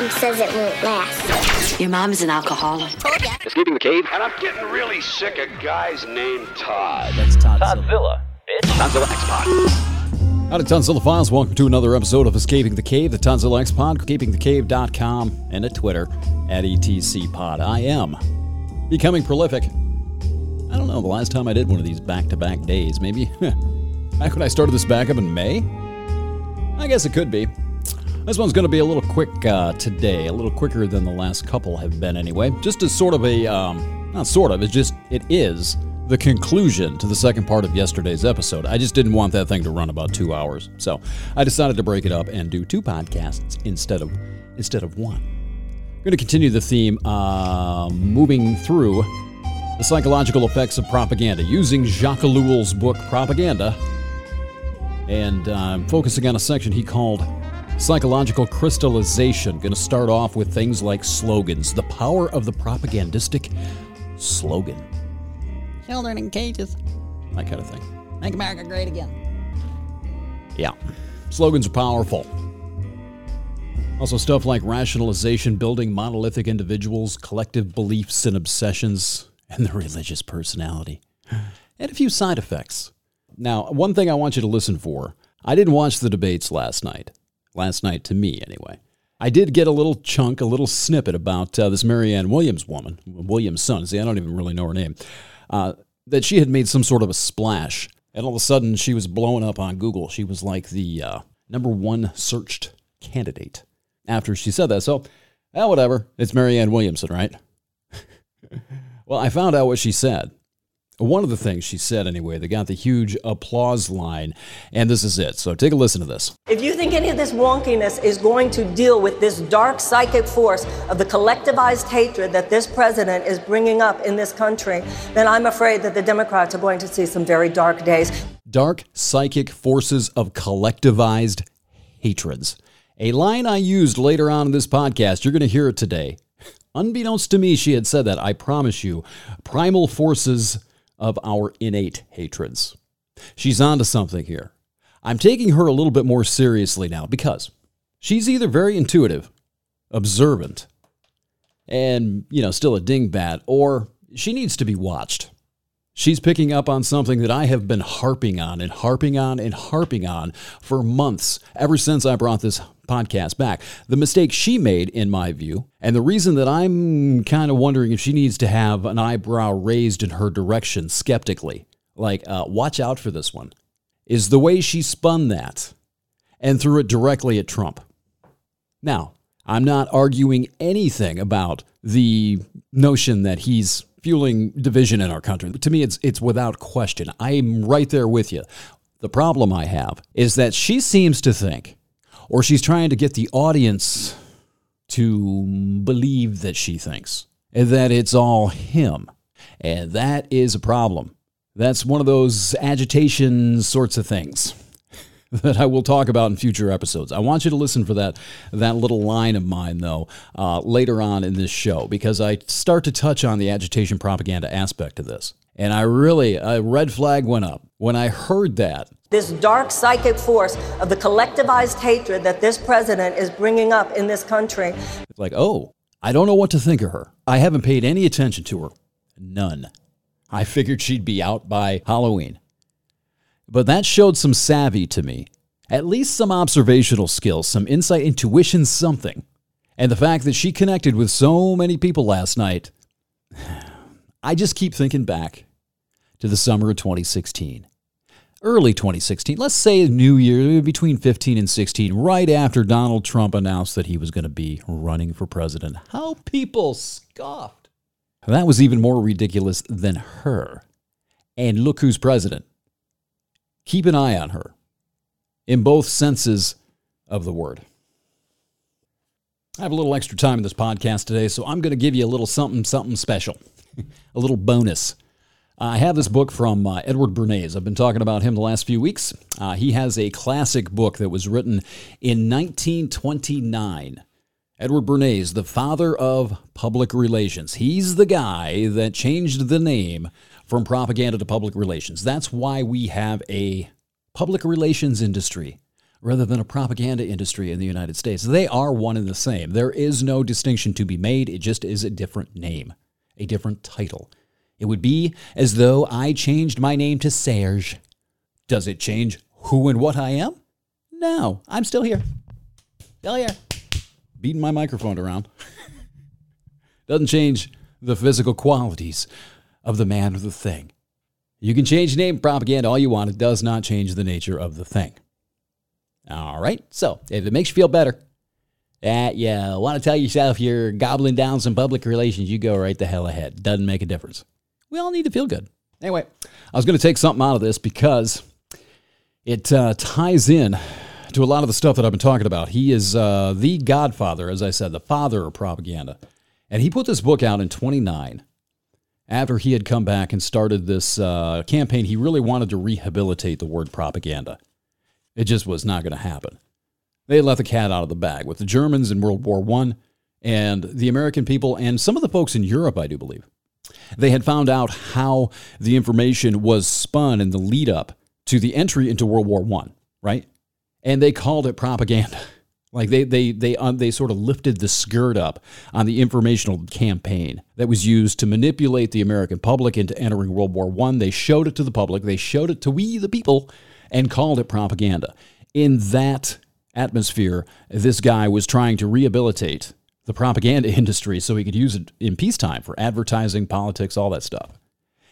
mom says it won't last. Your mom is an alcoholic. Escaping the cave? And I'm getting really sick of guys named Todd. That's Todd Todzilla. It's Todzilla X-Pod. Out of Tonzilla Files. Welcome to another episode of Escaping the Cave, the Tonzilla X Pod, escapingthecave.com, and at Twitter at ETC Pod. I am becoming prolific. I don't know, the last time I did one of these back to back days, maybe back when I started this back up in May? I guess it could be. This one's going to be a little quick uh, today, a little quicker than the last couple have been anyway. Just as sort of a, um, not sort of, it's just, it is the conclusion to the second part of yesterday's episode. I just didn't want that thing to run about two hours. So I decided to break it up and do two podcasts instead of, instead of one. I'm going to continue the theme, uh, moving through the psychological effects of propaganda using Jacques Ellul's book Propaganda and I'm focusing on a section he called Psychological Crystallization. Going to start off with things like slogans, the power of the propagandistic slogan, Children in cages. that kind of thing. Make America great again. Yeah, slogans are powerful. Also, stuff like rationalization, building monolithic individuals, collective beliefs and obsessions, and the religious personality, and a few side effects. Now, one thing I want you to listen for I didn't watch the debates last night. Last night, to me, anyway. I did get a little chunk, a little snippet about uh, this Marianne Williams woman, Williams' son. See, I don't even really know her name. Uh, that she had made some sort of a splash, and all of a sudden she was blowing up on Google. She was like the uh, number one searched candidate after she said that. So, well, whatever. It's Marianne Williamson, right? well, I found out what she said. One of the things she said, anyway, that got the huge applause line, and this is it. So take a listen to this. If you think any of this wonkiness is going to deal with this dark psychic force of the collectivized hatred that this president is bringing up in this country, then I'm afraid that the Democrats are going to see some very dark days. Dark psychic forces of collectivized hatreds. A line I used later on in this podcast. You're going to hear it today. Unbeknownst to me, she had said that. I promise you. Primal forces of our innate hatreds. She's onto something here. I'm taking her a little bit more seriously now because she's either very intuitive, observant, and, you know, still a dingbat, or she needs to be watched. She's picking up on something that I have been harping on and harping on and harping on for months, ever since I brought this podcast back. The mistake she made, in my view, and the reason that I'm kind of wondering if she needs to have an eyebrow raised in her direction skeptically, like, uh, watch out for this one, is the way she spun that and threw it directly at Trump. Now, I'm not arguing anything about the notion that he's fueling division in our country. To me, it's it's without question. I'm right there with you. The problem I have is that she seems to think, or she's trying to get the audience to believe that she thinks that it's all him, and that is a problem. That's one of those agitation sorts of things that I will talk about in future episodes. I want you to listen for that that little line of mine though uh, later on in this show because I start to touch on the agitation propaganda aspect of this, and I really a red flag went up when I heard that. This dark psychic force of the collectivized hatred that this president is bringing up in this country. It's like, oh, I don't know what to think of her. I haven't paid any attention to her, none. I figured she'd be out by Halloween. But that showed some savvy to me. At least some observational skills, some insight, intuition, something. And the fact that she connected with so many people last night, I just keep thinking back to the summer of 2016. Early 2016, let's say New Year, between 15 and 16, right after Donald Trump announced that he was going to be running for president. How people scoffed. That was even more ridiculous than her. And look who's president keep an eye on her in both senses of the word. I have a little extra time in this podcast today, so I'm going to give you a little something, something special, a little bonus. I have this book from uh, Edward Bernays. I've been talking about him the last few weeks. Uh, he has a classic book that was written in 1929. Edward Bernays, the father of public relations. He's the guy that changed the name from propaganda to public relations. That's why we have a public relations industry. rather than a propaganda industry in the United States. They are one and the same. There is no distinction to be made, it just is a different name, a different title. It would be as though I changed my name to Serge. Does it change who and what I am? No, I'm still here. Still here. Beating my microphone around. Doesn't change the physical qualities of the man or the thing. You can change name propaganda all you want. It does not change the nature of the thing. All right. So if it makes you feel better, that you want to tell yourself you're gobbling down some public relations, you go right the hell ahead. Doesn't make a difference. We all need to feel good. Anyway, I was going to take something out of this because it uh, ties in to a lot of the stuff that I've been talking about. He is uh, the godfather, as I said, the father of propaganda. And he put this book out in 29 after he had come back and started this uh, campaign. He really wanted to rehabilitate the word propaganda. It just was not going to happen. They let the cat out of the bag with the Germans in World War I and the American people and some of the folks in Europe, I do believe. They had found out how the information was spun in the lead up to the entry into World War I, right? And they called it propaganda. Like they they they um, they sort of lifted the skirt up on the informational campaign that was used to manipulate the American public into entering World War One. They showed it to the public. They showed it to we the people, and called it propaganda. In that atmosphere, this guy was trying to rehabilitate the propaganda industry so he could use it in peacetime for advertising, politics, all that stuff.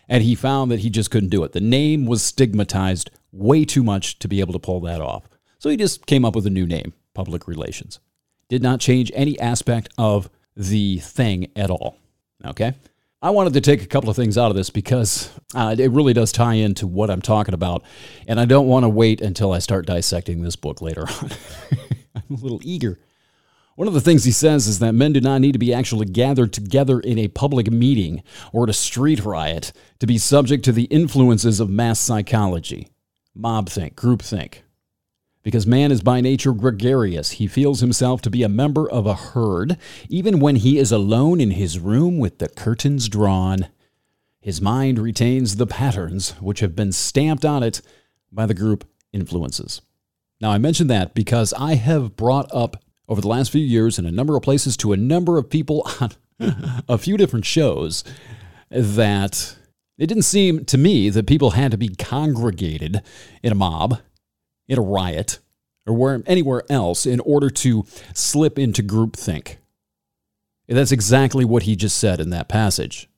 And he found that he just couldn't do it. The name was stigmatized way too much to be able to pull that off. So he just came up with a new name, public relations. Did not change any aspect of the thing at all. Okay? I wanted to take a couple of things out of this because uh, it really does tie into what I'm talking about. And I don't want to wait until I start dissecting this book later on. I'm a little eager. One of the things he says is that men do not need to be actually gathered together in a public meeting or at a street riot to be subject to the influences of mass psychology, mob think, group think. Because man is by nature gregarious, he feels himself to be a member of a herd, even when he is alone in his room with the curtains drawn. His mind retains the patterns which have been stamped on it by the group influences. Now, I mention that because I have brought up over the last few years in a number of places to a number of people on a few different shows that it didn't seem to me that people had to be congregated in a mob, in a riot, or where, anywhere else in order to slip into groupthink. That's exactly what he just said in that passage.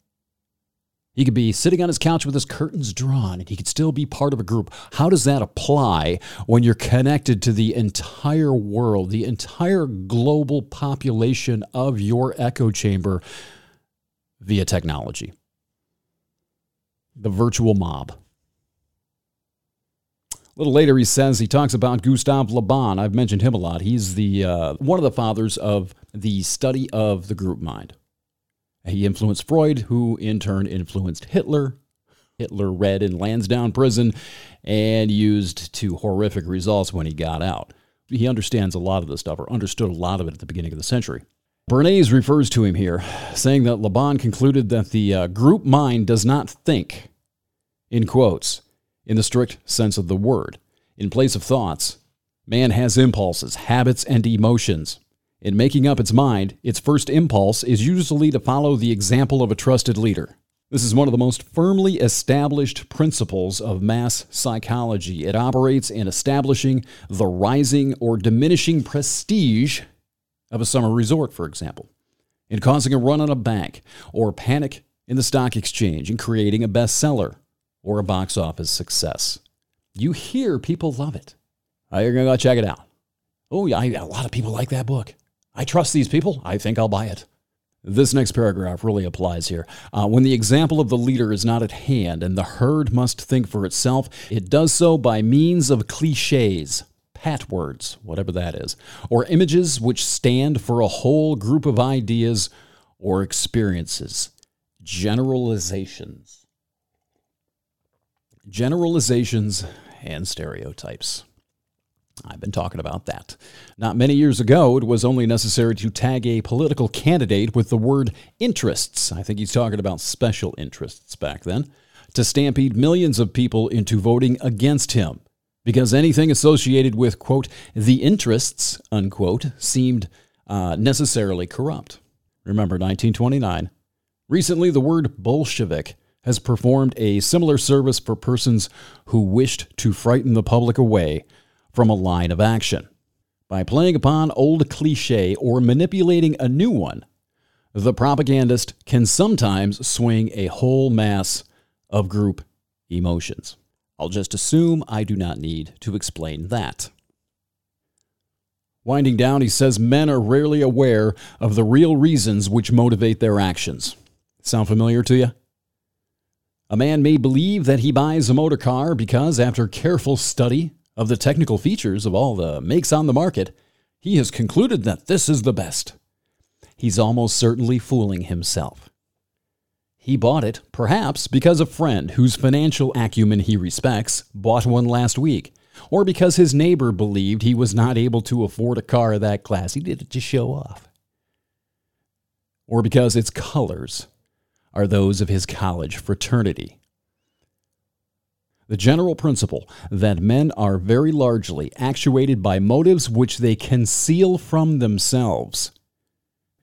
He could be sitting on his couch with his curtains drawn and he could still be part of a group. How does that apply when you're connected to the entire world, the entire global population of your echo chamber via technology? The virtual mob. Little later, he says he talks about Gustave Le Bon. I've mentioned him a lot. He's the uh, one of the fathers of the study of the group mind. He influenced Freud, who in turn influenced Hitler. Hitler read in Landsberg prison and used to horrific results when he got out. He understands a lot of this stuff, or understood a lot of it at the beginning of the century. Bernays refers to him here, saying that Le Bon concluded that the uh, group mind does not think, in quotes, in the strict sense of the word. In place of thoughts, man has impulses, habits, and emotions. In making up its mind, its first impulse is usually to follow the example of a trusted leader. This is one of the most firmly established principles of mass psychology. It operates in establishing the rising or diminishing prestige of a summer resort, for example, in causing a run on a bank, or panic in the stock exchange, in creating a bestseller or a box office success. You hear people love it. You're going to go check it out. Oh, yeah, a lot of people like that book. I trust these people. I think I'll buy it. This next paragraph really applies here. Uh, when the example of the leader is not at hand and the herd must think for itself, it does so by means of cliches, pat words, whatever that is, or images which stand for a whole group of ideas or experiences. Generalizations. Generalizations and stereotypes. I've been talking about that. Not many years ago, it was only necessary to tag a political candidate with the word interests. I think he's talking about special interests back then, to stampede millions of people into voting against him because anything associated with, quote, the interests, unquote, seemed uh, necessarily corrupt. Remember 1929? Recently, the word Bolshevik has performed a similar service for persons who wished to frighten the public away from a line of action. By playing upon old cliche or manipulating a new one, the propagandist can sometimes swing a whole mass of group emotions. I'll just assume I do not need to explain that. Winding down, he says men are rarely aware of the real reasons which motivate their actions. Sound familiar to you? A man may believe that he buys a motor car because, after careful study of the technical features of all the makes on the market, he has concluded that this is the best. He's almost certainly fooling himself. He bought it, perhaps because a friend whose financial acumen he respects bought one last week, or because his neighbor believed he was not able to afford a car of that class. He did it to show off. Or because its colors are those of his college fraternity. The general principle that men are very largely actuated by motives which they conceal from themselves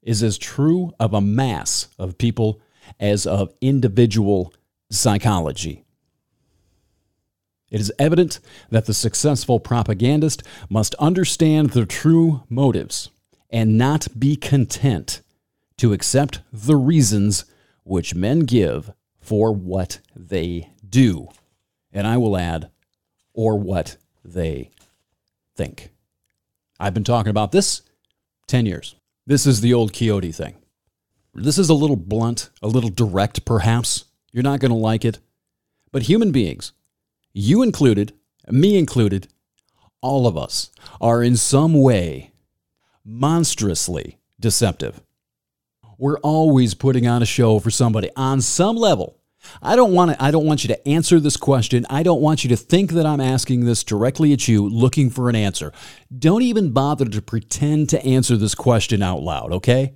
is as true of a mass of people as of individual psychology. It is evident that the successful propagandist must understand the true motives and not be content to accept the reasons which men give for what they do. And I will add, or what they think. I've been talking about this 10 years. This is the old Quixote thing. This is a little blunt, a little direct, perhaps. You're not going to like it. But human beings, you included, me included, all of us are in some way monstrously deceptive. We're always putting on a show for somebody on some level. I don't want to I don't want you to answer this question. I don't want you to think that I'm asking this directly at you looking for an answer. Don't even bother to pretend to answer this question out loud, okay?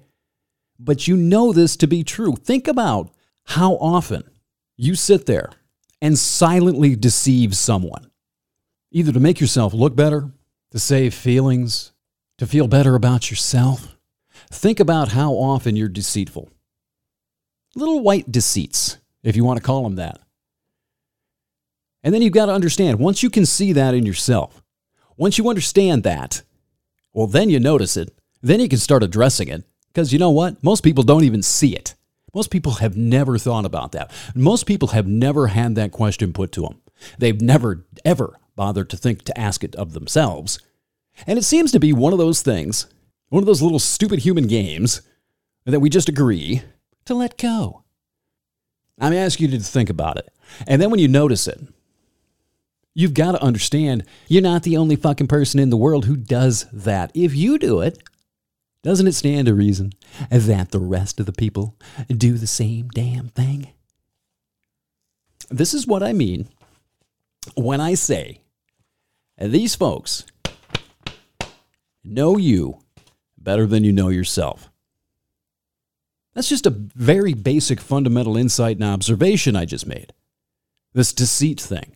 But you know this to be true. Think about how often you sit there and silently deceive someone, either to make yourself look better, to save feelings, to feel better about yourself. Think about how often you're deceitful. Little white deceits if you want to call them that. And then you've got to understand once you can see that in yourself, once you understand that, well, then you notice it. Then you can start addressing it. Because you know what? Most people don't even see it. Most people have never thought about that. Most people have never had that question put to them. They've never, ever bothered to think to ask it of themselves. And it seems to be one of those things, one of those little stupid human games that we just agree to let go. I'm asking you to think about it. And then when you notice it, you've got to understand you're not the only fucking person in the world who does that. If you do it, doesn't it stand to reason that the rest of the people do the same damn thing? This is what I mean when I say these folks know you better than you know yourself. That's just a very basic fundamental insight and observation I just made. This deceit thing.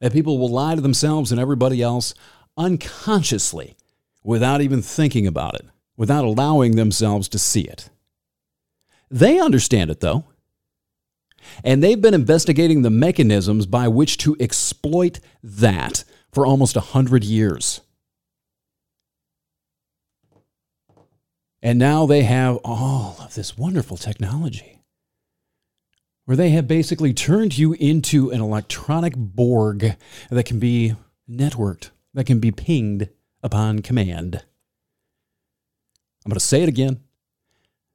That people will lie to themselves and everybody else unconsciously without even thinking about it, without allowing themselves to see it. They understand it though. And they've been investigating the mechanisms by which to exploit that for almost a hundred years. And now they have all of this wonderful technology where they have basically turned you into an electronic Borg that can be networked, that can be pinged upon command. I'm going to say it again.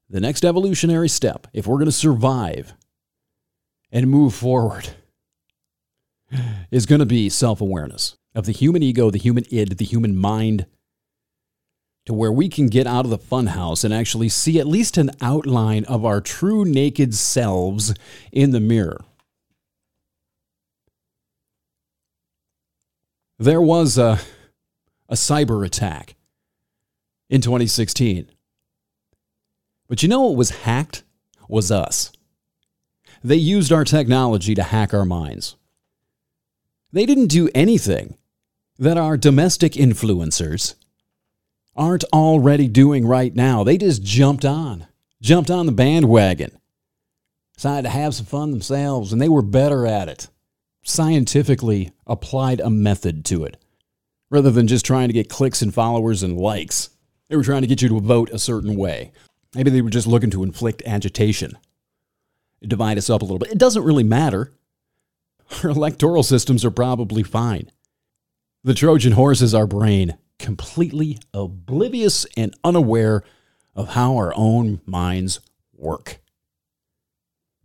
The next evolutionary step, if we're going to survive and move forward, is going to be self awareness of the human ego, the human id, the human mind, to where we can get out of the funhouse and actually see at least an outline of our true naked selves in the mirror. There was a, a cyber attack in 2016. But you know what was hacked? Was us. They used our technology to hack our minds. They didn't do anything that our domestic influencers aren't already doing right now. They just jumped on, jumped on the bandwagon, decided to have some fun themselves, and they were better at it. Scientifically applied a method to it rather than just trying to get clicks and followers and likes. They were trying to get you to vote a certain way. Maybe they were just looking to inflict agitation, divide us up a little bit. It doesn't really matter. Our electoral systems are probably fine. The Trojan horse is our brain, completely oblivious and unaware of how our own minds work.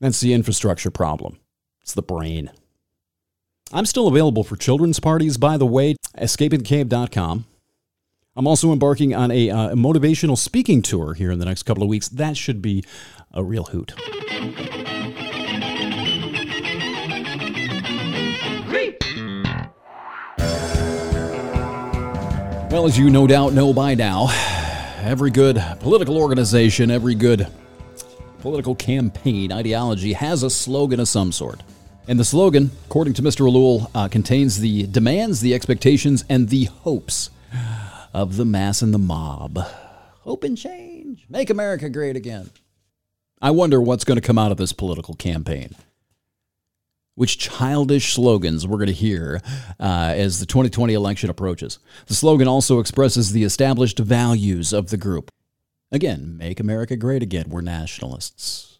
That's the infrastructure problem. It's the brain. I'm still available for children's parties, by the way, escapingthecave.com. I'm also embarking on a, uh, motivational speaking tour here in the next couple of weeks. That should be a real hoot. Well, as you no doubt know by now, every good political organization, every good political campaign ideology has a slogan of some sort. And the slogan, according to Mr. Ellul, uh, contains the demands, the expectations, and the hopes of the mass and the mob. Hope and change. Make America great again. I wonder what's going to come out of this political campaign which childish slogans we're going to hear uh, as the 2020 election approaches. The slogan also expresses the established values of the group. Again, make America great again. We're nationalists.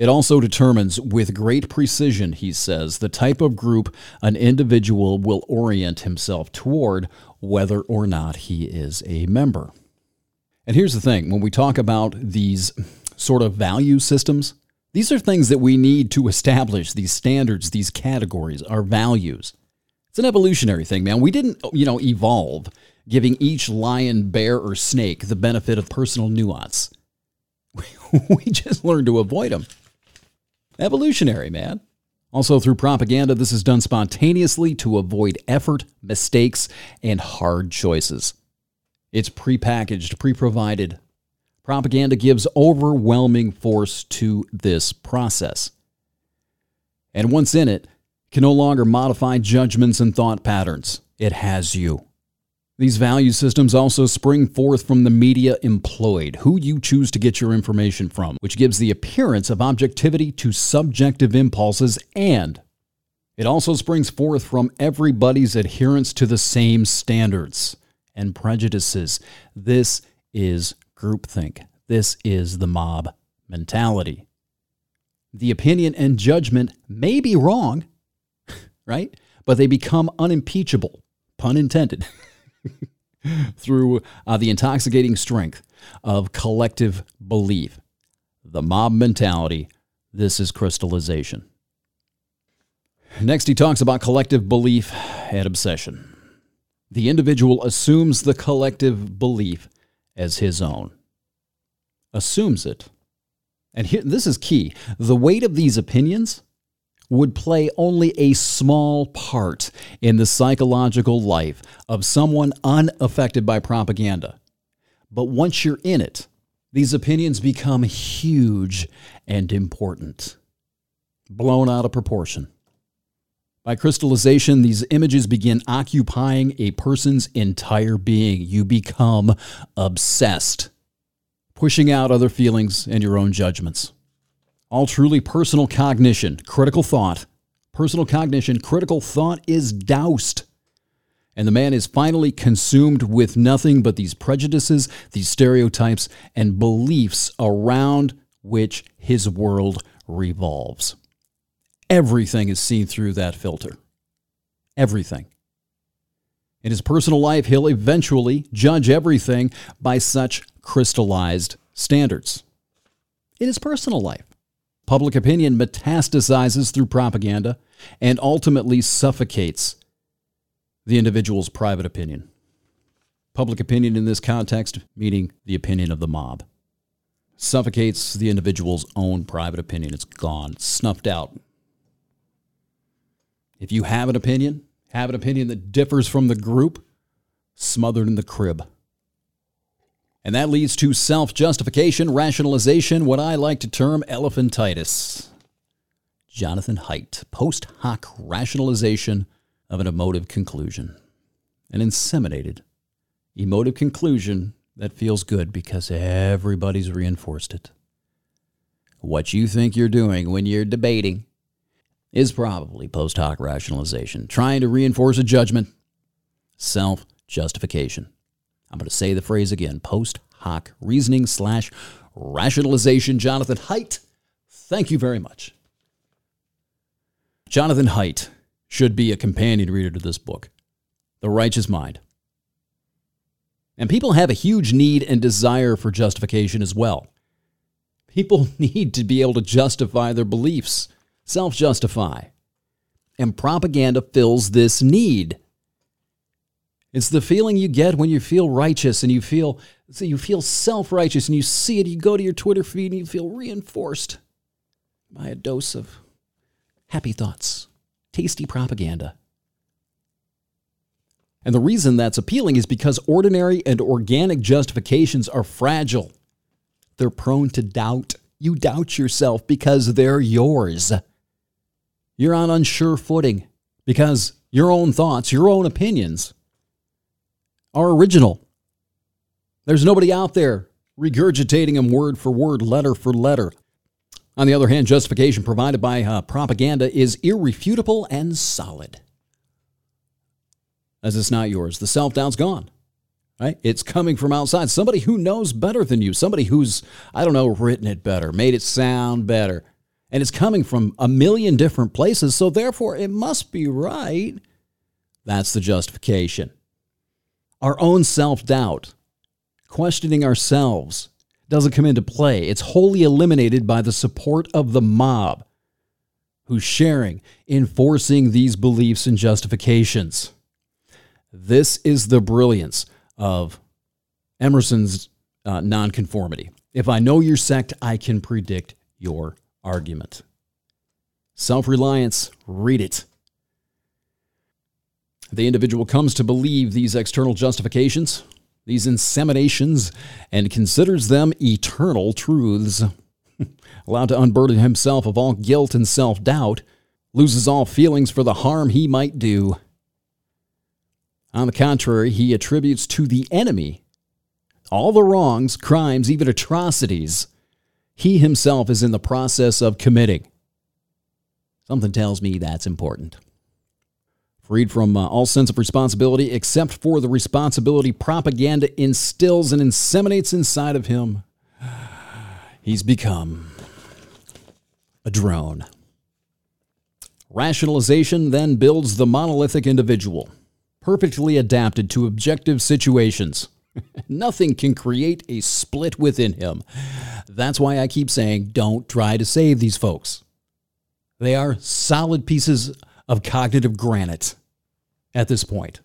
It also determines with great precision, he says, the type of group an individual will orient himself toward, whether or not he is a member. And here's the thing when we talk about these sort of value systems, these are things that we need to establish these standards, these categories, our values. It's an evolutionary thing, man. We didn't, you know, evolve giving each lion, bear, or snake the benefit of personal nuance. we just learned to avoid them. Evolutionary, man. Also, through propaganda, this is done spontaneously to avoid effort, mistakes, and hard choices. It's prepackaged, pre provided, Propaganda gives overwhelming force to this process. And once in it, can no longer modify judgments and thought patterns. It has you. These value systems also spring forth from the media employed, who you choose to get your information from, which gives the appearance of objectivity to subjective impulses, and it also springs forth from everybody's adherence to the same standards and prejudices. This is groupthink. This is the mob mentality. The opinion and judgment may be wrong, right? But they become unimpeachable, pun intended, through uh, the intoxicating strength of collective belief. The mob mentality, this is crystallization. Next, he talks about collective belief and obsession. The individual assumes the collective belief as his own. Assumes it. And here, this is key. The weight of these opinions would play only a small part in the psychological life of someone unaffected by propaganda. But once you're in it, these opinions become huge and important, blown out of proportion. By crystallization, these images begin occupying a person's entire being. You become obsessed, pushing out other feelings and your own judgments. All truly personal cognition, critical thought, personal cognition, critical thought is doused. And the man is finally consumed with nothing but these prejudices, these stereotypes, and beliefs around which his world revolves. Everything is seen through that filter. Everything. In his personal life, he'll eventually judge everything by such crystallized standards. In his personal life, public opinion metastasizes through propaganda and ultimately suffocates the individual's private opinion. Public opinion in this context, meaning the opinion of the mob, suffocates the individual's own private opinion. It's gone, snuffed out, if you have an opinion, have an opinion that differs from the group, smothered in the crib. And that leads to self justification, rationalization, what I like to term elephantitis. Jonathan Haidt, post hoc rationalization of an emotive conclusion. an inseminated, emotive conclusion that feels good because everybody's reinforced it. What you think you're doing when you're debating is probably post hoc rationalization, trying to reinforce a judgment, self justification. I'm going to say the phrase again post hoc reasoning slash rationalization. Jonathan Haidt, thank you very much. Jonathan Haidt should be a companion reader to this book, The Righteous Mind. And people have a huge need and desire for justification as well. People need to be able to justify their beliefs, self justify. And propaganda fills this need. It's the feeling you get when you feel righteous and you feel so you feel self-righteous and you see it, you go to your Twitter feed and you feel reinforced by a dose of happy thoughts, tasty propaganda. And the reason that's appealing is because ordinary and organic justifications are fragile. They're prone to doubt. You doubt yourself because they're yours. You're on unsure footing because your own thoughts, your own opinions are original. There's nobody out there regurgitating them word for word, letter for letter. On the other hand, justification provided by uh, propaganda is irrefutable and solid. As it's not yours, the self doubt's gone. Right? It's coming from outside. Somebody who knows better than you, somebody who's, I don't know, written it better, made it sound better. And it's coming from a million different places, so therefore it must be right. That's the justification. Our own self doubt, questioning ourselves, doesn't come into play. It's wholly eliminated by the support of the mob who's sharing, enforcing these beliefs and justifications. This is the brilliance of Emerson's uh, nonconformity. If I know your sect, I can predict your argument. Self reliance, read it. The individual comes to believe these external justifications, these inseminations, and considers them eternal truths. Allowed to unburden himself of all guilt and self doubt, loses all feelings for the harm he might do. On the contrary, he attributes to the enemy all the wrongs, crimes, even atrocities he himself is in the process of committing. Something tells me that's important. Freed from uh, all sense of responsibility except for the responsibility propaganda instills and inseminates inside of him, he's become a drone. Rationalization then builds the monolithic individual perfectly adapted to objective situations. Nothing can create a split within him. That's why I keep saying don't try to save these folks. They are solid pieces of cognitive granite at this point.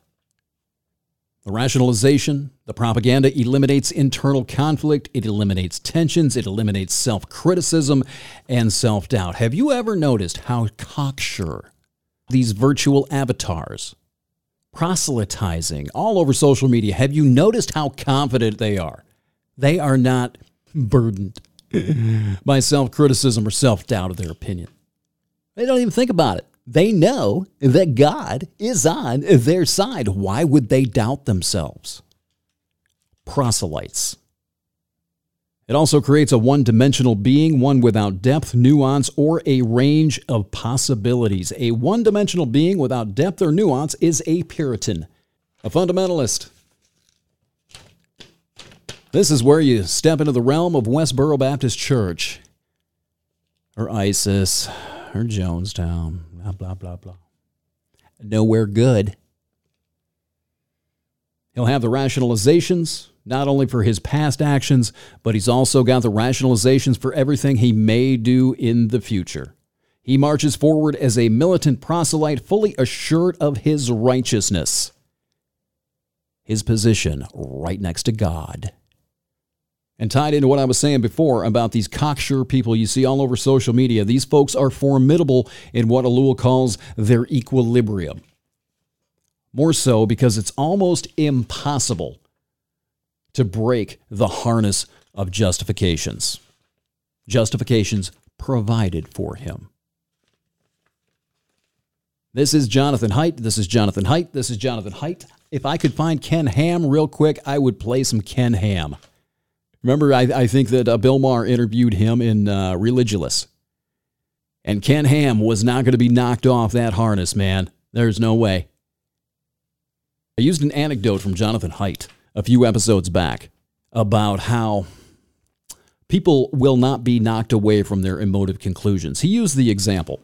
The rationalization, the propaganda eliminates internal conflict, it eliminates tensions, it eliminates self criticism and self doubt. Have you ever noticed how cocksure these virtual avatars proselytizing all over social media. Have you noticed how confident they are? They are not burdened by self criticism or self doubt of their opinion. They don't even think about it. They know that God is on their side. Why would they doubt themselves? Proselytes. It also creates a one dimensional being, one without depth, nuance, or a range of possibilities. A one dimensional being without depth or nuance is a Puritan, a fundamentalist. This is where you step into the realm of Westboro Baptist Church, or ISIS, or Jonestown, blah, blah, blah, blah. Nowhere good. He'll have the rationalizations, not only for his past actions, but he's also got the rationalizations for everything he may do in the future. He marches forward as a militant proselyte, fully assured of his righteousness, his position right next to God. And tied into what I was saying before about these cocksure people you see all over social media, these folks are formidable in what Ellul calls their equilibrium. More so because it's almost impossible to break the harness of justifications. Justifications provided for him. This is Jonathan Haidt. This is Jonathan Haidt. This is Jonathan Haidt. if I could find Ken Ham real quick, I would play some Ken Ham. Remember, I, I think that uh, Bill Maher interviewed him in uh, Religulous. And Ken Ham was not going to be knocked off that harness, man. There's no way. I used an anecdote from Jonathan Haidt a few episodes back about how people will not be knocked away from their emotive conclusions. He used the example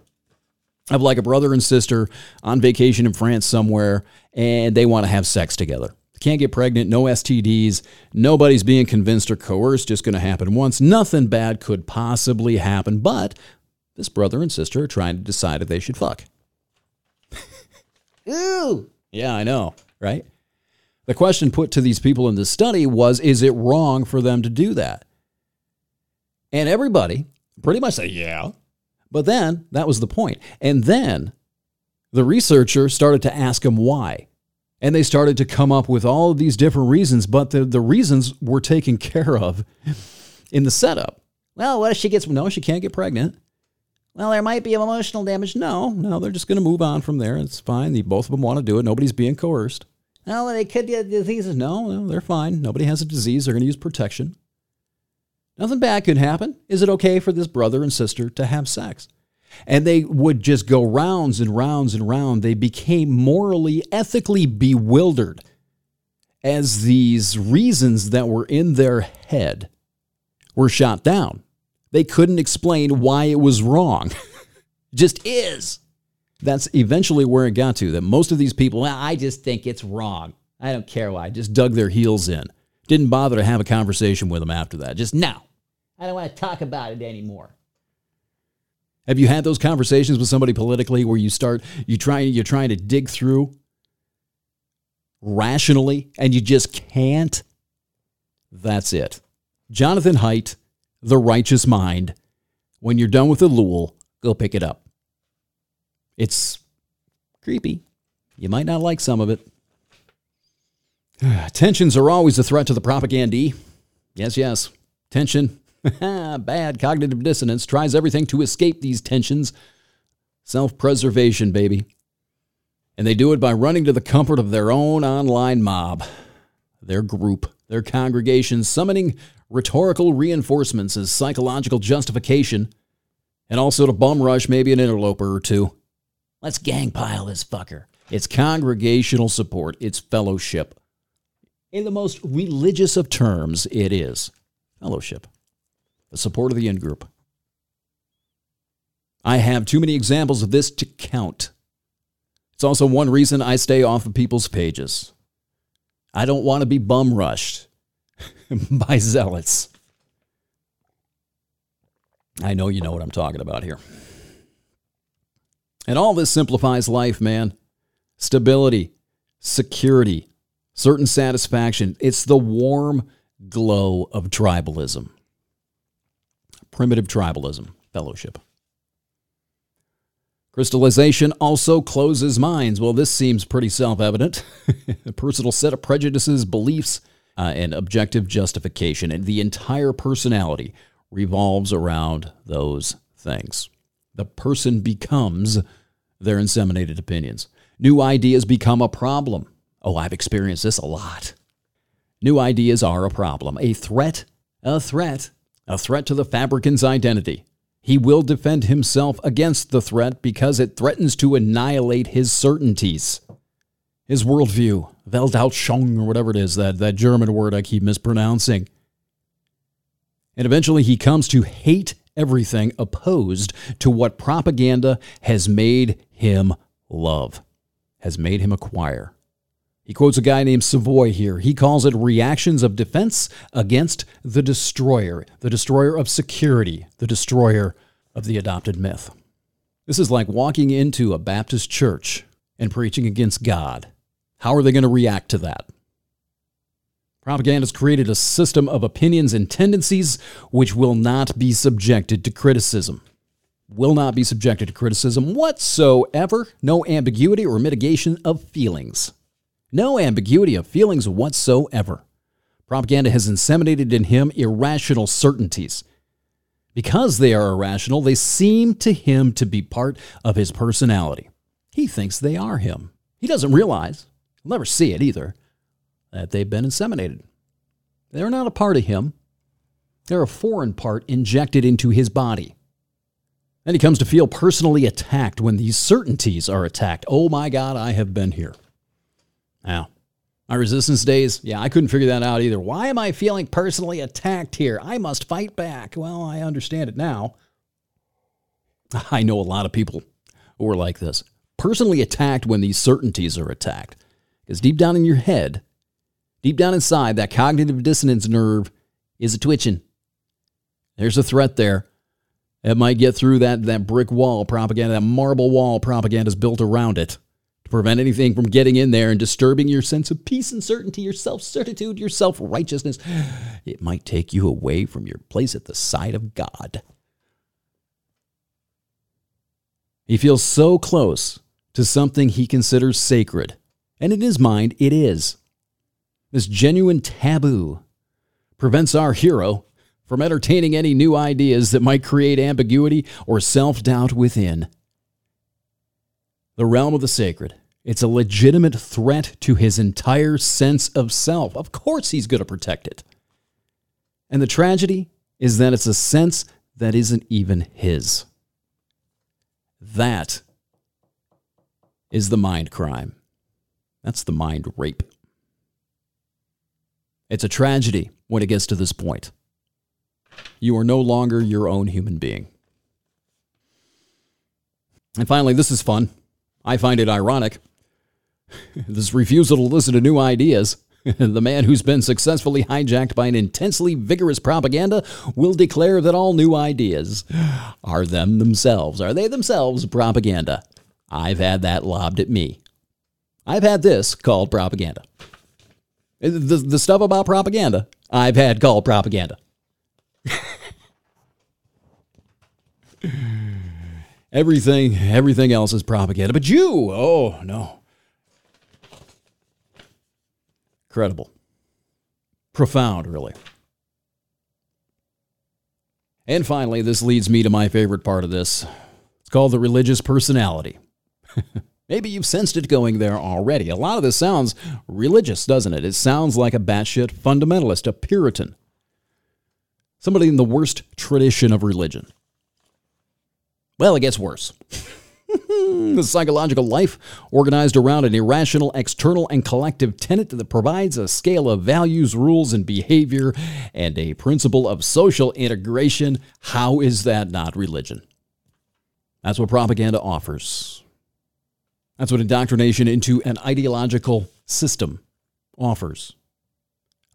of like a brother and sister on vacation in France somewhere and they want to have sex together. Can't get pregnant, no STDs, nobody's being convinced or coerced, just going to happen once. Nothing bad could possibly happen, but this brother and sister are trying to decide if they should fuck. Ooh. Yeah, I know, right? The question put to these people in the study was is it wrong for them to do that? And everybody pretty much said, yeah. But then that was the point. And then the researcher started to ask them why. And they started to come up with all of these different reasons, but the, the reasons were taken care of in the setup. Well, what if she gets, no, she can't get pregnant. Well, there might be emotional damage. No, no, they're just going to move on from there. It's fine. The, both of them want to do it. Nobody's being coerced. Well, they could get diseases. No, no, they're fine. Nobody has a disease. They're going to use protection. Nothing bad could happen. Is it okay for this brother and sister to have sex? And they would just go rounds and rounds and rounds. They became morally, ethically bewildered as these reasons that were in their head were shot down. They couldn't explain why it was wrong. just is. That's eventually where it got to that most of these people, I just think it's wrong. I don't care why. Just dug their heels in. Didn't bother to have a conversation with them after that. Just now. I don't want to talk about it anymore. Have you had those conversations with somebody politically where you start you try you're trying to dig through rationally and you just can't? That's it. Jonathan Haidt, The Righteous Mind. When you're done with the Ellul, go pick it up. It's creepy. You might not like some of it. Tensions are always a threat to the propagandee. Yes, yes. Tension Bad cognitive dissonance tries everything to escape these tensions. Self preservation, baby. And they do it by running to the comfort of their own online mob, their group, their congregation, summoning rhetorical reinforcements as psychological justification, and also to bum rush maybe an interloper or two. Let's gang pile this fucker. It's congregational support, it's fellowship. In the most religious of terms, it is fellowship the support of the in group. I have too many examples of this to count. It's also one reason I stay off of people's pages. I don't want to be bum rushed by zealots. I know you know what I'm talking about here. And all this simplifies life, man. Stability, security, certain satisfaction. It's the warm glow of tribalism primitive tribalism, fellowship. Crystallization also closes minds. Well, this seems pretty self evident. a personal set of prejudices, beliefs, uh, and objective justification. And the entire personality revolves around those things. The person becomes their inseminated opinions. New ideas become a problem. Oh, I've experienced this a lot. New ideas are a problem, a threat, a threat a threat to the fabricant's identity. He will defend himself against the threat because it threatens to annihilate his certainties. His worldview, Weltanschauung, or whatever it is, that, that German word I keep mispronouncing. And eventually he comes to hate everything opposed to what propaganda has made him love, has made him acquire. He quotes a guy named Savoy here. He calls it reactions of defense against the destroyer, the destroyer of security, the destroyer of the adopted myth. This is like walking into a Baptist church and preaching against God. How are they going to react to that? Propaganda has created a system of opinions and tendencies which will not be subjected to criticism. Will not be subjected to criticism whatsoever. No ambiguity or mitigation of feelings. No ambiguity of feelings whatsoever. Propaganda has inseminated in him irrational certainties. Because they are irrational, they seem to him to be part of his personality. He thinks they are him. He doesn't realize. He'll never see it either that they've been inseminated. They're not a part of him, they're a foreign part injected into his body. Then he comes to feel personally attacked when these certainties are attacked. Oh my God, I have been here. Now, my resistance days, yeah, I couldn't figure that out either. Why am I feeling personally attacked here? I must fight back. Well, I understand it now. I know a lot of people who are like this. Personally attacked when these certainties are attacked. Because deep down in your head, deep down inside, that cognitive dissonance nerve is a twitching. There's a threat there. It might get through that, that brick wall propaganda, that marble wall propaganda is built around it to prevent anything from getting in there and disturbing your sense of peace and certainty, your self certitude, your self righteousness. It might take you away from your place at the side of God. He feels so close to something he considers sacred, and in his mind, it is. This genuine taboo prevents our hero from entertaining any new ideas that might create ambiguity or self doubt within. The realm of the sacred. It's a legitimate threat to his entire sense of self. Of course, he's going to protect it. And the tragedy is that it's a sense that isn't even his. That is the mind crime. That's the mind rape. It's a tragedy when it gets to this point. You are no longer your own human being. And finally, this is fun. I find it ironic. this refusal to listen to new ideas. the man who's been successfully hijacked by an intensely vigorous propaganda will declare that all new ideas are them themselves. Are they themselves propaganda? I've had that lobbed at me. I've had this called propaganda. Uh, the, the stuff about propaganda, I've had called propaganda. everything, everything else is propaganda. But you, oh no. Incredible. Profound, really. And finally, this leads me to my favorite part of this. It's called the religious personality. Maybe you've sensed it going there already. A lot of this sounds religious, doesn't it? It sounds like a batshit fundamentalist, a Puritan somebody in the worst tradition of religion. Well, it gets worse. the psychological life organized around an irrational external and collective tenet that provides a scale of values, rules, and behavior and a principle of social integration. How is that not religion? That's what propaganda offers. That's what indoctrination into an ideological system offers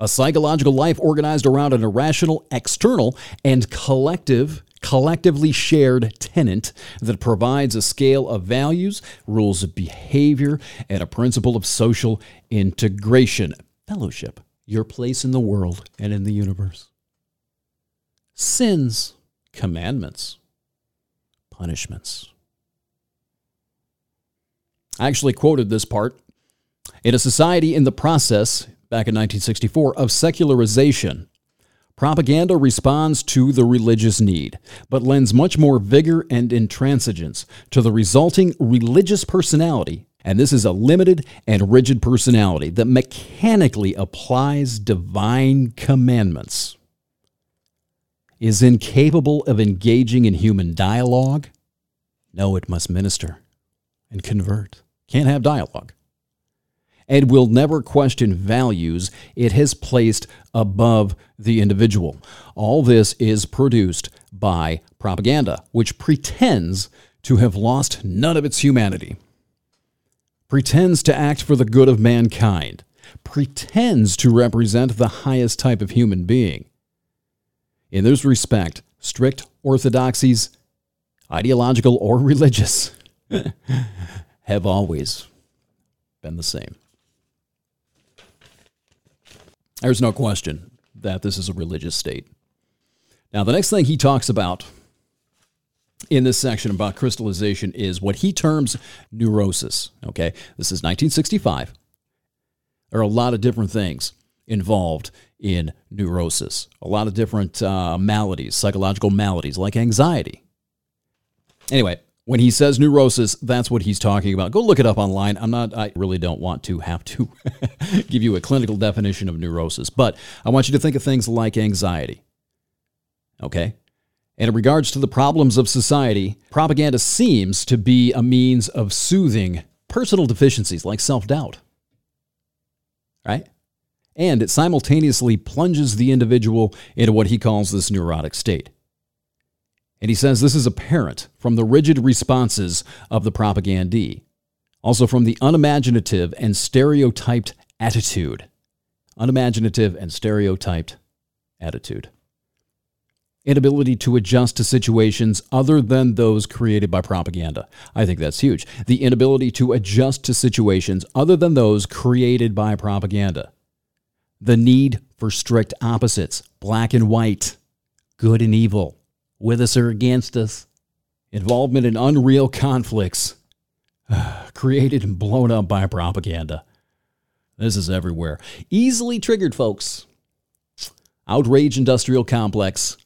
a psychological life organized around an irrational, external, and collective collectively shared tenant that provides a scale of values, rules of behavior, and a principle of social integration. Fellowship, your place in the world and in the universe. Sins, commandments, punishments. I actually quoted this part. In a society in the process, back in 1964 of secularization. Propaganda responds to the religious need, but lends much more vigor and intransigence to the resulting religious personality. And this is a limited and rigid personality that mechanically applies divine commandments, is incapable of engaging in human dialogue. No, it must minister and convert. Can't have dialogue and will never question values it has placed above the individual. All this is produced by propaganda, which pretends to have lost none of its humanity, pretends to act for the good of mankind, pretends to represent the highest type of human being. In this respect, strict orthodoxies, ideological or religious, have always been the same. There's no question that this is a religious state. Now, the next thing he talks about in this section about crystallization is what he terms neurosis. Okay, this is 1965. There are a lot of different things involved in neurosis, a lot of different uh, maladies, psychological maladies like anxiety. Anyway, When he says neurosis, that's what he's talking about. Go look it up online. I'm not, I really don't want to have to give you a clinical definition of neurosis, but I want you to think of things like anxiety. Okay? And in regards to the problems of society, propaganda seems to be a means of soothing personal deficiencies like self doubt. Right? And it simultaneously plunges the individual into what he calls this neurotic state. And he says this is apparent from the rigid responses of the propagandee, also from the unimaginative and stereotyped attitude. Unimaginative and stereotyped attitude. Inability to adjust to situations other than those created by propaganda. I think that's huge. The inability to adjust to situations other than those created by propaganda. The need for strict opposites, black and white, good and evil with us or against us, involvement in unreal conflicts created and blown up by propaganda. This is everywhere. Easily triggered, folks. Outrage industrial complex.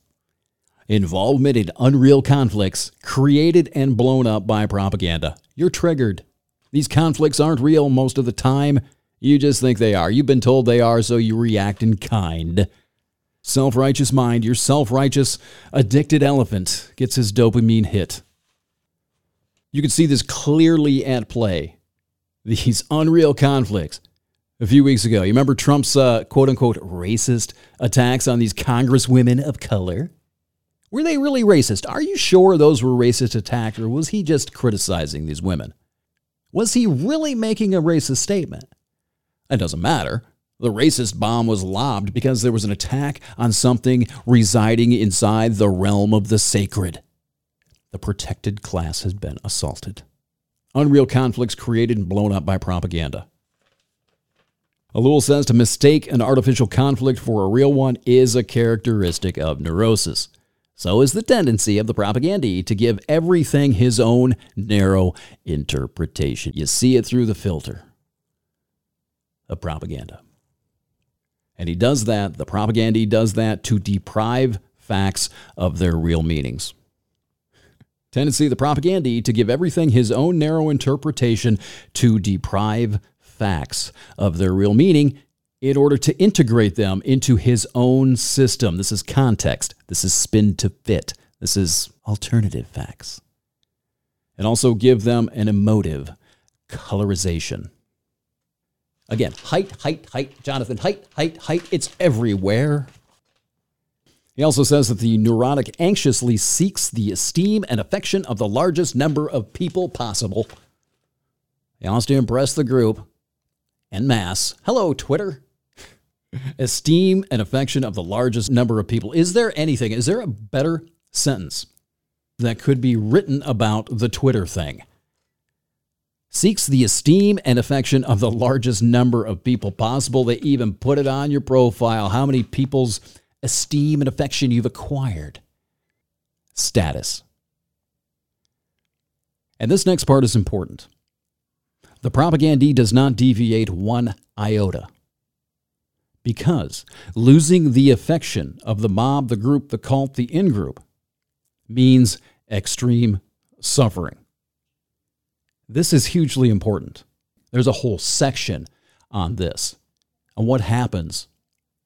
Involvement in unreal conflicts created and blown up by propaganda. You're triggered. These conflicts aren't real most of the time. You just think they are. You've been told they are, so you react in kind. Self righteous mind, your self righteous addicted elephant gets his dopamine hit. You can see this clearly at play. These unreal conflicts. A few weeks ago, you remember Trump's uh, quote unquote racist attacks on these congresswomen of color? Were they really racist? Are you sure those were racist attacks, or was he just criticizing these women? Was he really making a racist statement? It doesn't matter. The racist bomb was lobbed because there was an attack on something residing inside the realm of the sacred. The protected class has been assaulted. Unreal conflicts created and blown up by propaganda. Ellul says to mistake an artificial conflict for a real one is a characteristic of neurosis. So is the tendency of the propagandee to give everything his own narrow interpretation. You see it through the filter of propaganda. And he does that, the propaganda does that to deprive facts of their real meanings. Tendency of the propaganda to give everything his own narrow interpretation to deprive facts of their real meaning in order to integrate them into his own system. This is context. This is spin to fit. This is alternative facts. And also give them an emotive colorization. Again, Haidt, Haidt, Haidt, Jonathan, Haidt, Haidt, Haidt. It's everywhere. He also says that the neurotic anxiously seeks the esteem and affection of the largest number of people possible. He wants to impress the group en masse. Hello, Twitter. esteem and affection of the largest number of people. Is there anything, is there a better sentence that could be written about the Twitter thing? Seeks the esteem and affection of the largest number of people possible. They even put it on your profile how many people's esteem and affection you've acquired. Status. And this next part is important. The propagandee does not deviate one iota. Because losing the affection of the mob, the group, the cult, the in group means extreme suffering. This is hugely important. There's a whole section on this, on what happens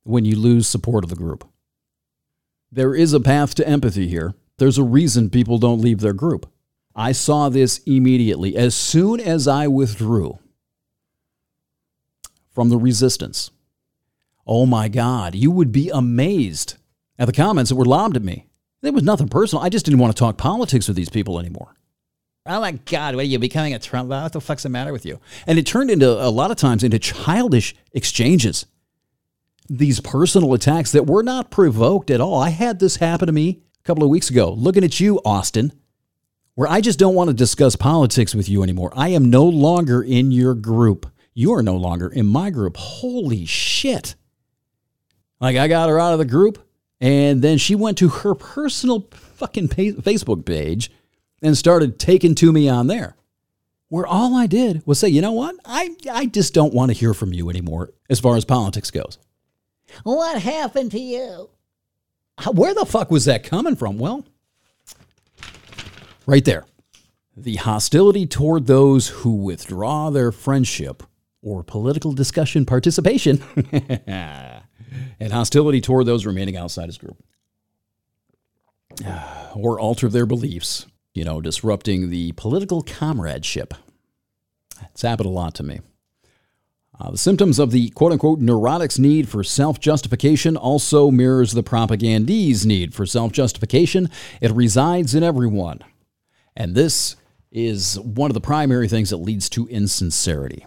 when you lose support of the group. There is a path to empathy here. There's a reason people don't leave their group. I saw this immediately as soon as I withdrew from the resistance. Oh my God, you would be amazed at the comments that were lobbed at me. It was nothing personal. I just didn't want to talk politics with these people anymore. Oh my God, what are you becoming a Trump? What the fuck's the matter with you? And it turned into a lot of times into childish exchanges. These personal attacks that were not provoked at all. I had this happen to me a couple of weeks ago, looking at you, Austin, where I just don't want to discuss politics with you anymore. I am no longer in your group. You are no longer in my group. Holy shit. Like, I got her out of the group, and then she went to her personal fucking Facebook page and started taking to me on there. Where all I did was say, you know what? I, I just don't want to hear from you anymore as far as politics goes. What happened to you? Where the fuck was that coming from? Well, right there. the hostility toward those who withdraw their friendship or political discussion participation, and hostility toward those remaining outside his group or alter their beliefs, you know, disrupting the political comradeship. It's happened a lot to me. Uh, the symptoms of the quote unquote neurotic's need for self justification also mirrors the propagandee's need for self justification. It resides in everyone. And this is one of the primary things that leads to insincerity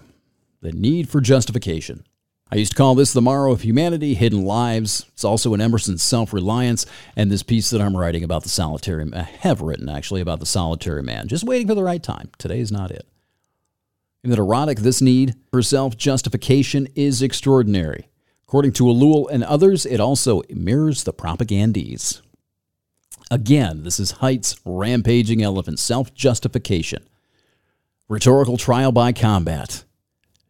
the need for justification. I used to call this the Morrow of Humanity, Hidden Lives. It's also in Emerson's Self Reliance, and this piece that I'm writing about the solitary, I have written actually about the solitary man, just waiting for the right time. Today is not it. In the erotic, this need for self justification is extraordinary. According to Ellul and others, it also mirrors the propagandees. Again, this is Haidt's rampaging elephant self justification. Rhetorical trial by combat.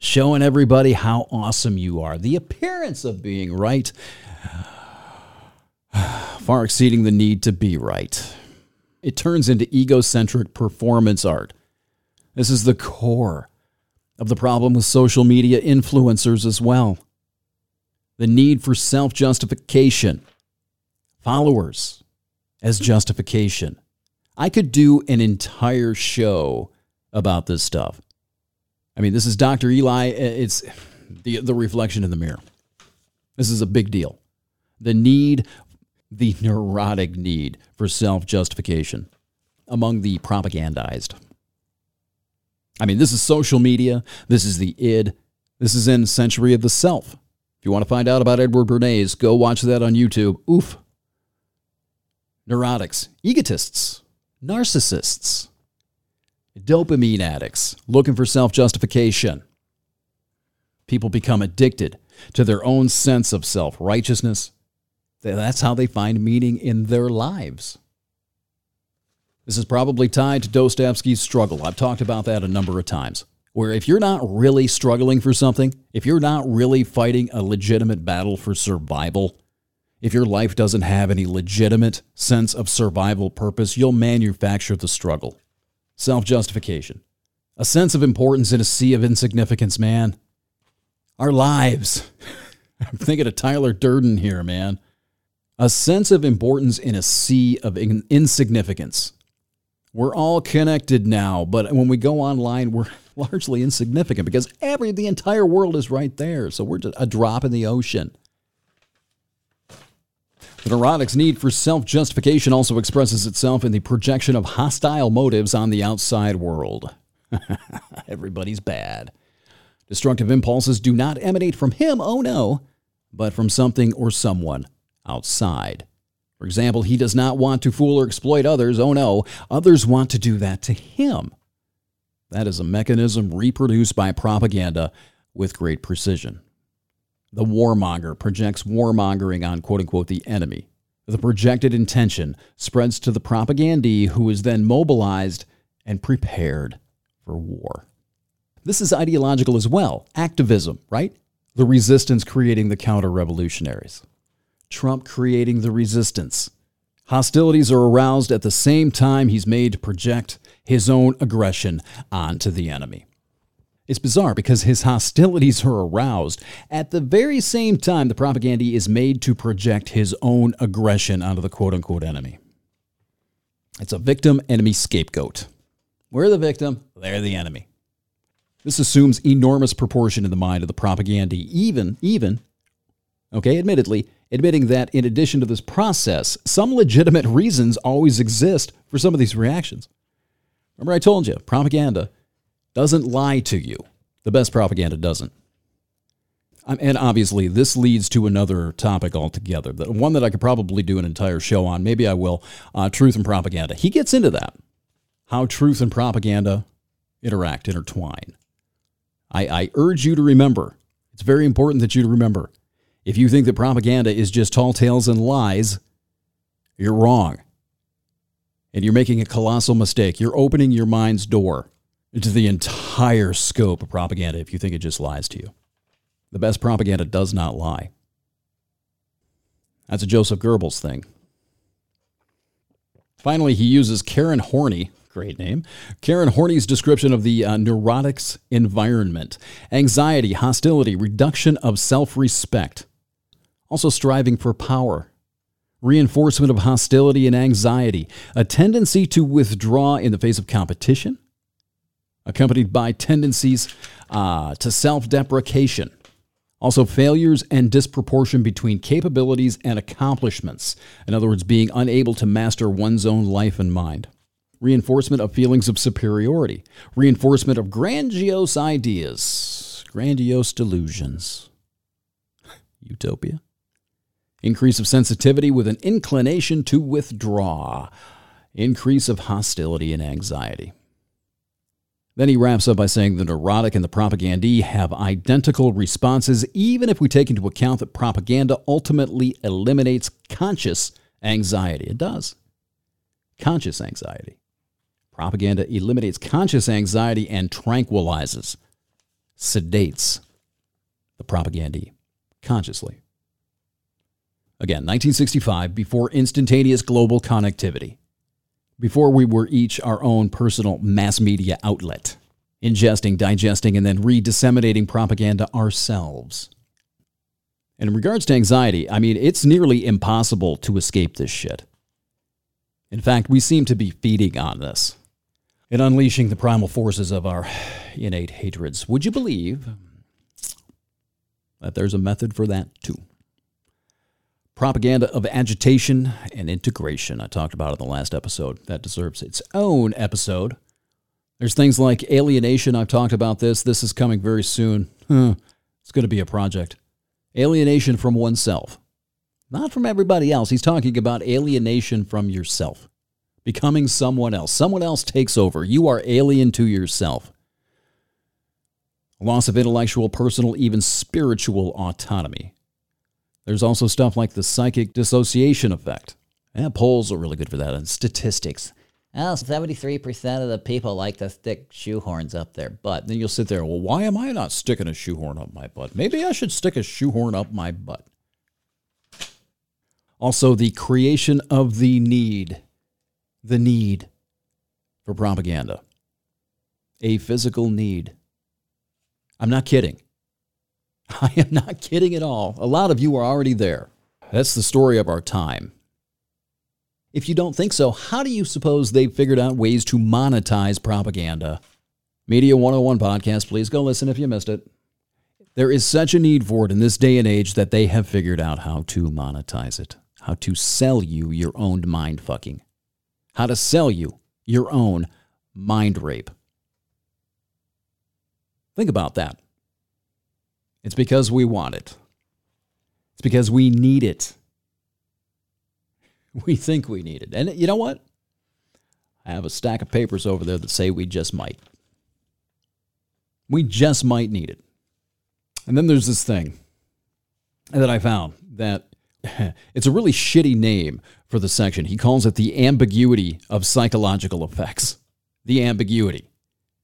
Showing everybody how awesome you are. The appearance of being right, far exceeding the need to be right. It turns into egocentric performance art. This is the core of the problem with social media influencers as well. The need for self justification, followers as justification. I could do an entire show about this stuff. I mean, this is Dr. Eli. It's the, the reflection in the mirror. This is a big deal. The need, the neurotic need for self justification among the propagandized. I mean, this is social media. This is the id. This is in Century of the Self. If you want to find out about Edward Bernays, go watch that on YouTube. Oof. Neurotics, egotists, narcissists, dopamine addicts looking for self justification. People become addicted to their own sense of self righteousness. That's how they find meaning in their lives. This is probably tied to Dostoevsky's struggle. I've talked about that a number of times. Where if you're not really struggling for something, if you're not really fighting a legitimate battle for survival, if your life doesn't have any legitimate sense of survival purpose, you'll manufacture the struggle. Self justification. A sense of importance in a sea of insignificance, man. Our lives. I'm thinking of Tyler Durden here, man. A sense of importance in a sea of in- insignificance. We're all connected now, but when we go online, we're largely insignificant because every the entire world is right there. So we're just a drop in the ocean. The neurotic's need for self justification also expresses itself in the projection of hostile motives on the outside world. Everybody's bad. Destructive impulses do not emanate from him, oh no, but from something or someone outside. For example, he does not want to fool or exploit others, oh no, others want to do that to him. That is a mechanism reproduced by propaganda with great precision. The warmonger projects warmongering on quote unquote the enemy. The projected intention spreads to the propagandee who is then mobilized and prepared for war. This is ideological as well. Activism, right? The resistance creating the counter revolutionaries. Trump creating the resistance. Hostilities are aroused at the same time he's made to project his own aggression onto the enemy. It's bizarre because his hostilities are aroused at the very same time the propaganda is made to project his own aggression onto the quote unquote enemy. It's a victim enemy scapegoat. We're the victim, they're the enemy. This assumes enormous proportion in the mind of the propaganda, even, even, okay, admittedly, admitting that in addition to this process, some legitimate reasons always exist for some of these reactions. Remember, I told you, propaganda doesn't lie to you. The best propaganda doesn't. And obviously, this leads to another topic altogether, the one that I could probably do an entire show on. Maybe I will. Uh, truth and propaganda. He gets into that. How truth and propaganda interact, intertwine. I, I urge you to remember. It's very important that you remember. If you think that propaganda is just tall tales and lies, you're wrong. And you're making a colossal mistake. You're opening your mind's door to the entire scope of propaganda if you think it just lies to you. The best propaganda does not lie. That's a Joseph Goebbels thing. Finally, he uses Karen Horney, Great name. Karen Horney's description of the uh, neurotics environment anxiety, hostility, reduction of self respect. Also, striving for power, reinforcement of hostility and anxiety, a tendency to withdraw in the face of competition, accompanied by tendencies uh, to self deprecation. Also, failures and disproportion between capabilities and accomplishments. In other words, being unable to master one's own life and mind reinforcement of feelings of superiority, reinforcement of grandiose ideas, grandiose delusions, utopia, increase of sensitivity with an inclination to withdraw, increase of hostility and anxiety. Then he wraps up by saying the neurotic and the propagandee have identical responses, even if we take into account that propaganda ultimately eliminates conscious anxiety. It does. Conscious anxiety. Propaganda eliminates conscious anxiety and tranquilizes, sedates the propagandee consciously. Again, 1965, before instantaneous global connectivity, before we were each our own personal mass media outlet, ingesting, digesting, and then re disseminating propaganda ourselves. And in regards to anxiety, I mean, it's nearly impossible to escape this shit. In fact, we seem to be feeding on this in unleashing the primal forces of our innate hatreds. Would you believe that there's a method for that too? Propaganda of agitation and integration. I talked about it in the last episode. That deserves its own episode. There's things like alienation. I've talked about this. This is coming very soon. It's going to be a project. Alienation from oneself, not from everybody else. He's talking about alienation from yourself becoming someone else. Someone else takes over. You are alien to yourself. Loss of intellectual, personal, even spiritual autonomy. There's also stuff like the psychic dissociation effect. Yeah, polls are really good for that, and statistics. Well, 73% of the people like to stick shoehorns up their butt. Then you'll sit there, well, why am I not sticking a shoehorn up my butt? Maybe I should stick a shoehorn up my butt. Also, the creation of the need the need for propaganda, a physical need. I'm not kidding. I am not kidding at all. A lot of you are already there. That's the story of our time. If you don't think so, how do you suppose they've figured out ways to monetize propaganda? Media 101 podcast, please go listen if you missed it. There is such a need for it in this day and age that they have figured out how to monetize it, how to sell you your own mind fucking how to sell you your own mind rape. Think about that. It's because we want it. It's because we need it. We think we need it. And you know what? I have a stack of papers over there that say we just might. We just might need it. And then there's this thing that I found that it's a really shitty name for the section. He calls it the ambiguity of psychological effects. The ambiguity.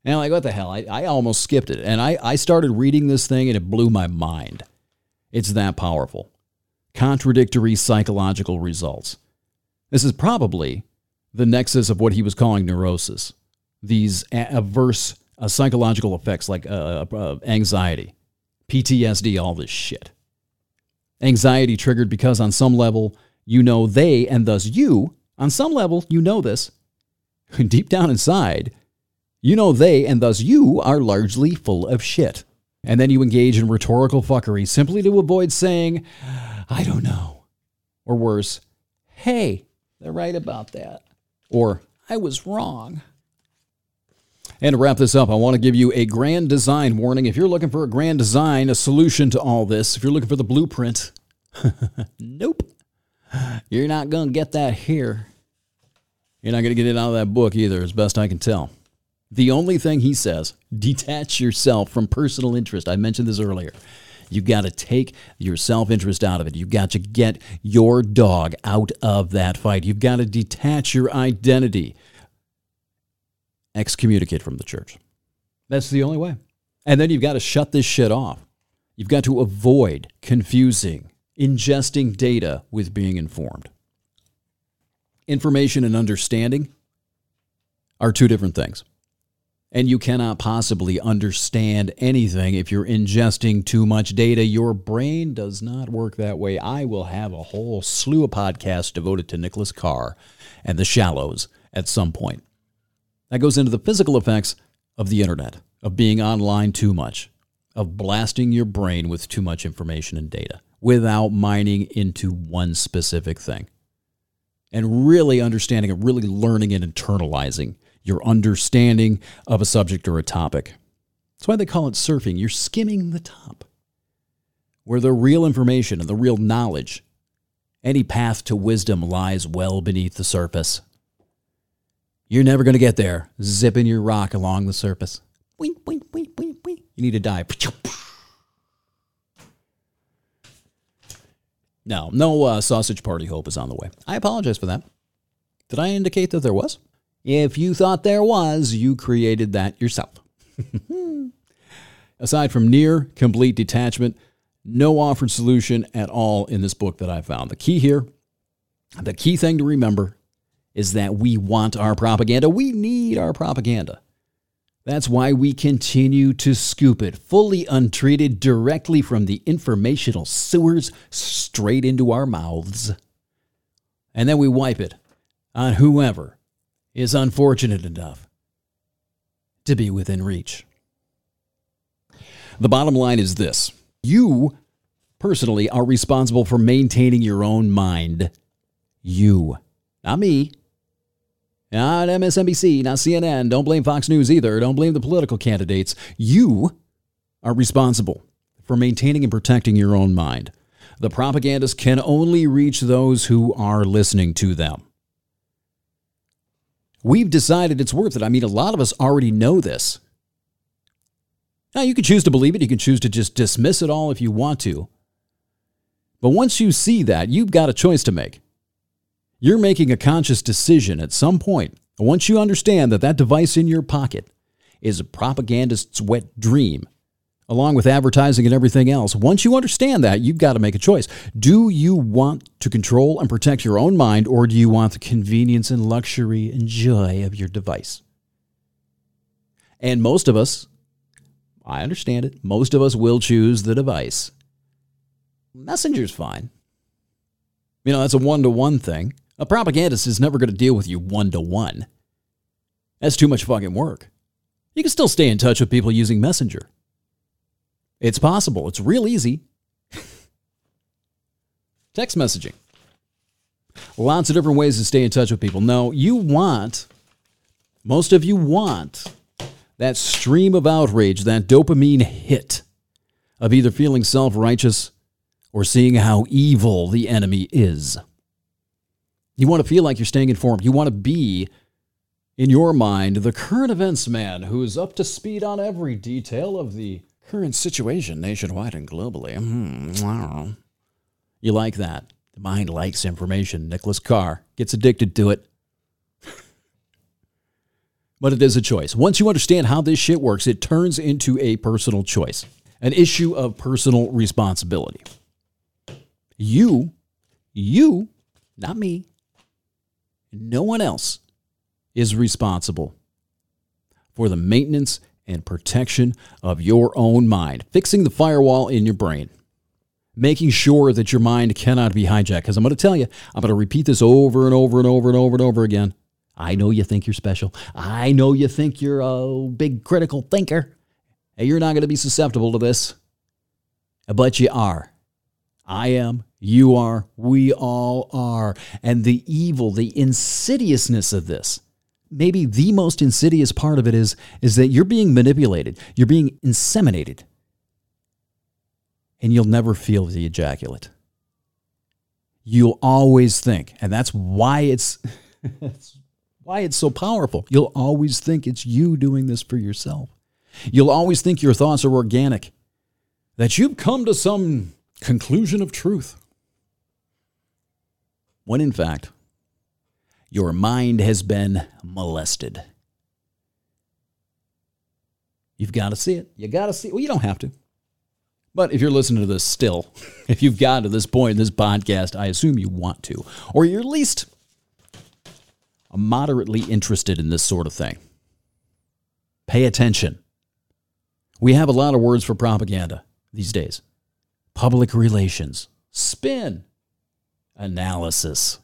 And I'm like, what the hell? I, I almost skipped it. And I, I started reading this thing and it blew my mind. It's that powerful. Contradictory psychological results. This is probably the nexus of what he was calling neurosis. These averse uh, psychological effects like uh, uh, anxiety, PTSD, all this shit. Anxiety triggered because, on some level, you know they, and thus you, on some level, you know this. Deep down inside, you know they, and thus you, are largely full of shit. And then you engage in rhetorical fuckery simply to avoid saying, I don't know. Or worse, hey, they're right about that. Or, I was wrong. And to wrap this up, I want to give you a grand design warning. If you're looking for a grand design, a solution to all this, if you're looking for the blueprint, nope. You're not going to get that here. You're not going to get it out of that book either, as best I can tell. The only thing he says, detach yourself from personal interest. I mentioned this earlier. You got to take your self interest out of it. You've got to get your dog out of that fight. You've got to detach your identity excommunicate from the church. That's the only way. And then you've got to shut this shit off. You've got to avoid confusing, ingesting data with being informed. Information and understanding are two different things. And you cannot possibly understand anything if you're ingesting too much data. Your brain does not work that way. I will have a whole slew of podcasts devoted to Nicholas Carr and the shallows at some point. That goes into the physical effects of the internet, of being online too much, of blasting your brain with too much information and data without mining into one specific thing. And really understanding and really learning and internalizing your understanding of a subject or a topic. That's why they call it surfing. You're skimming the top, where the real information and the real knowledge, any path to wisdom lies well beneath the surface. You're never going to get there, zipping your rock along the surface. You need to dive. No, no uh, sausage party hope is on the way. I apologize for that. Did I indicate that there was? If you thought there was, you created that yourself. Aside from near complete detachment, no offered solution at all in this book that I found. The key here, the key thing to remember is that we want our propaganda. We need our propaganda. That's why we continue to scoop it fully untreated directly from the informational sewers straight into our mouths. And then we wipe it on whoever is unfortunate enough to be within reach. The bottom line is this you personally are responsible for maintaining your own mind. You, not me, not MSNBC, not CNN. Don't blame Fox News either. Don't blame the political candidates. You are responsible for maintaining and protecting your own mind. The propagandists can only reach those who are listening to them. We've decided it's worth it. I mean, a lot of us already know this. Now, you can choose to believe it, you can choose to just dismiss it all if you want to. But once you see that, you've got a choice to make. You're making a conscious decision at some point. Once you understand that that device in your pocket is a propagandist's wet dream, along with advertising and everything else, once you understand that, you've got to make a choice. Do you want to control and protect your own mind, or do you want the convenience and luxury and joy of your device? And most of us, I understand it, most of us will choose the device. Messenger's fine. You know, that's a one to one thing. A propagandist is never going to deal with you one to one. That's too much fucking work. You can still stay in touch with people using Messenger. It's possible, it's real easy. Text messaging. Lots of different ways to stay in touch with people. No, you want, most of you want that stream of outrage, that dopamine hit of either feeling self righteous or seeing how evil the enemy is. You want to feel like you're staying informed. You want to be, in your mind, the current events man who is up to speed on every detail of the current situation nationwide and globally. Mm-hmm. You like that. The mind likes information. Nicholas Carr gets addicted to it. but it is a choice. Once you understand how this shit works, it turns into a personal choice, an issue of personal responsibility. You, you, not me, no one else is responsible for the maintenance and protection of your own mind, fixing the firewall in your brain, making sure that your mind cannot be hijacked. Because I'm going to tell you, I'm going to repeat this over and over and over and over and over again. I know you think you're special. I know you think you're a big critical thinker. You're not going to be susceptible to this. But you are. I am. You are. We all are. And the evil, the insidiousness of this, maybe the most insidious part of it is, is that you're being manipulated, you're being inseminated, and you'll never feel the ejaculate. You'll always think, and that's why it's, why it's so powerful. You'll always think it's you doing this for yourself. You'll always think your thoughts are organic, that you've come to some conclusion of truth. When in fact, your mind has been molested. You've got to see it. You got to see it. Well, you don't have to. But if you're listening to this still, if you've gotten to this point in this podcast, I assume you want to. Or you're at least moderately interested in this sort of thing. Pay attention. We have a lot of words for propaganda these days public relations, spin, analysis.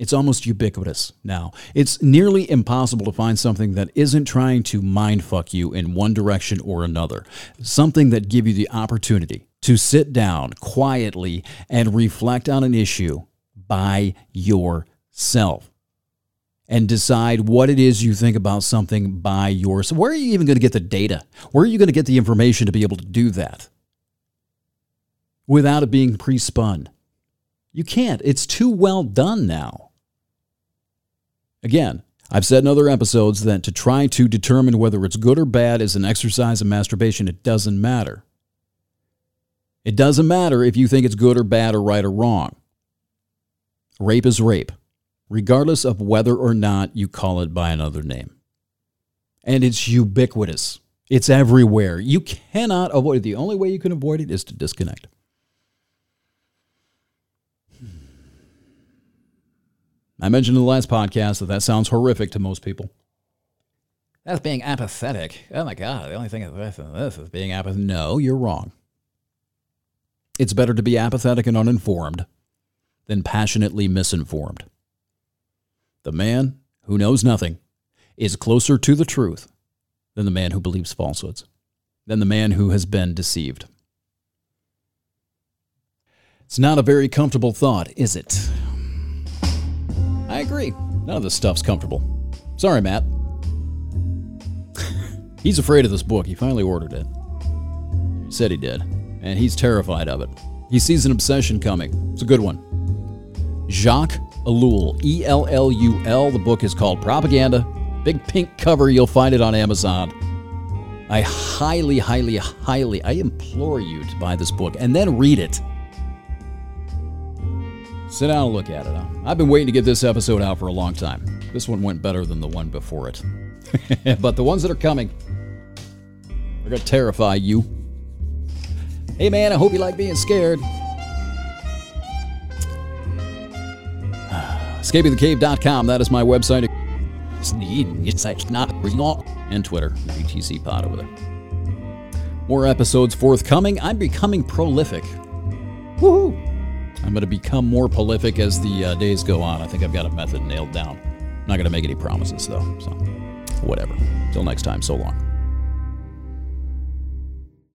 It's almost ubiquitous now. It's nearly impossible to find something that isn't trying to mindfuck you in one direction or another. Something that give you the opportunity to sit down quietly and reflect on an issue by yourself and decide what it is you think about something by yourself. Where are you even going to get the data? Where are you going to get the information to be able to do that without it being pre spun? You can't. It's too well done now. Again, I've said in other episodes that to try to determine whether it's good or bad is an exercise in masturbation. It doesn't matter. It doesn't matter if you think it's good or bad or right or wrong. Rape is rape, regardless of whether or not you call it by another name. And it's ubiquitous, it's everywhere. You cannot avoid it. The only way you can avoid it is to disconnect. I mentioned in the last podcast that that sounds horrific to most people. That's being apathetic. Oh my God. The only thing worse than this is being apathetic. No, you're wrong. It's better to be apathetic and uninformed than passionately misinformed. The man who knows nothing is closer to the truth than the man who believes falsehoods, than the man who has been deceived. It's not a very comfortable thought, is it? I agree. None of this stuff's comfortable. Sorry, Matt. he's afraid of this book. He finally ordered it. He said he did. And he's terrified of it. He sees an obsession coming. It's a good one. Jacques Ellul, E L L U L. The book is called Propaganda. Big pink cover. You'll find it on Amazon. I highly, highly, highly, I implore you to buy this book and then read it. Sit down and look at it. I've been waiting to get this episode out for a long time. This one went better than the one before it. but the ones that are coming are going to terrify you. Hey, man, I hope you like being scared. EscapingTheCave.com. That is my website. It's not And Twitter, ETC Pod over there. More episodes forthcoming. I'm becoming prolific. Woohoo! I'm going to become more prolific as the uh, days go on. I think I've got a method nailed down. I'm not going to make any promises, though. So, whatever. Till next time, so long.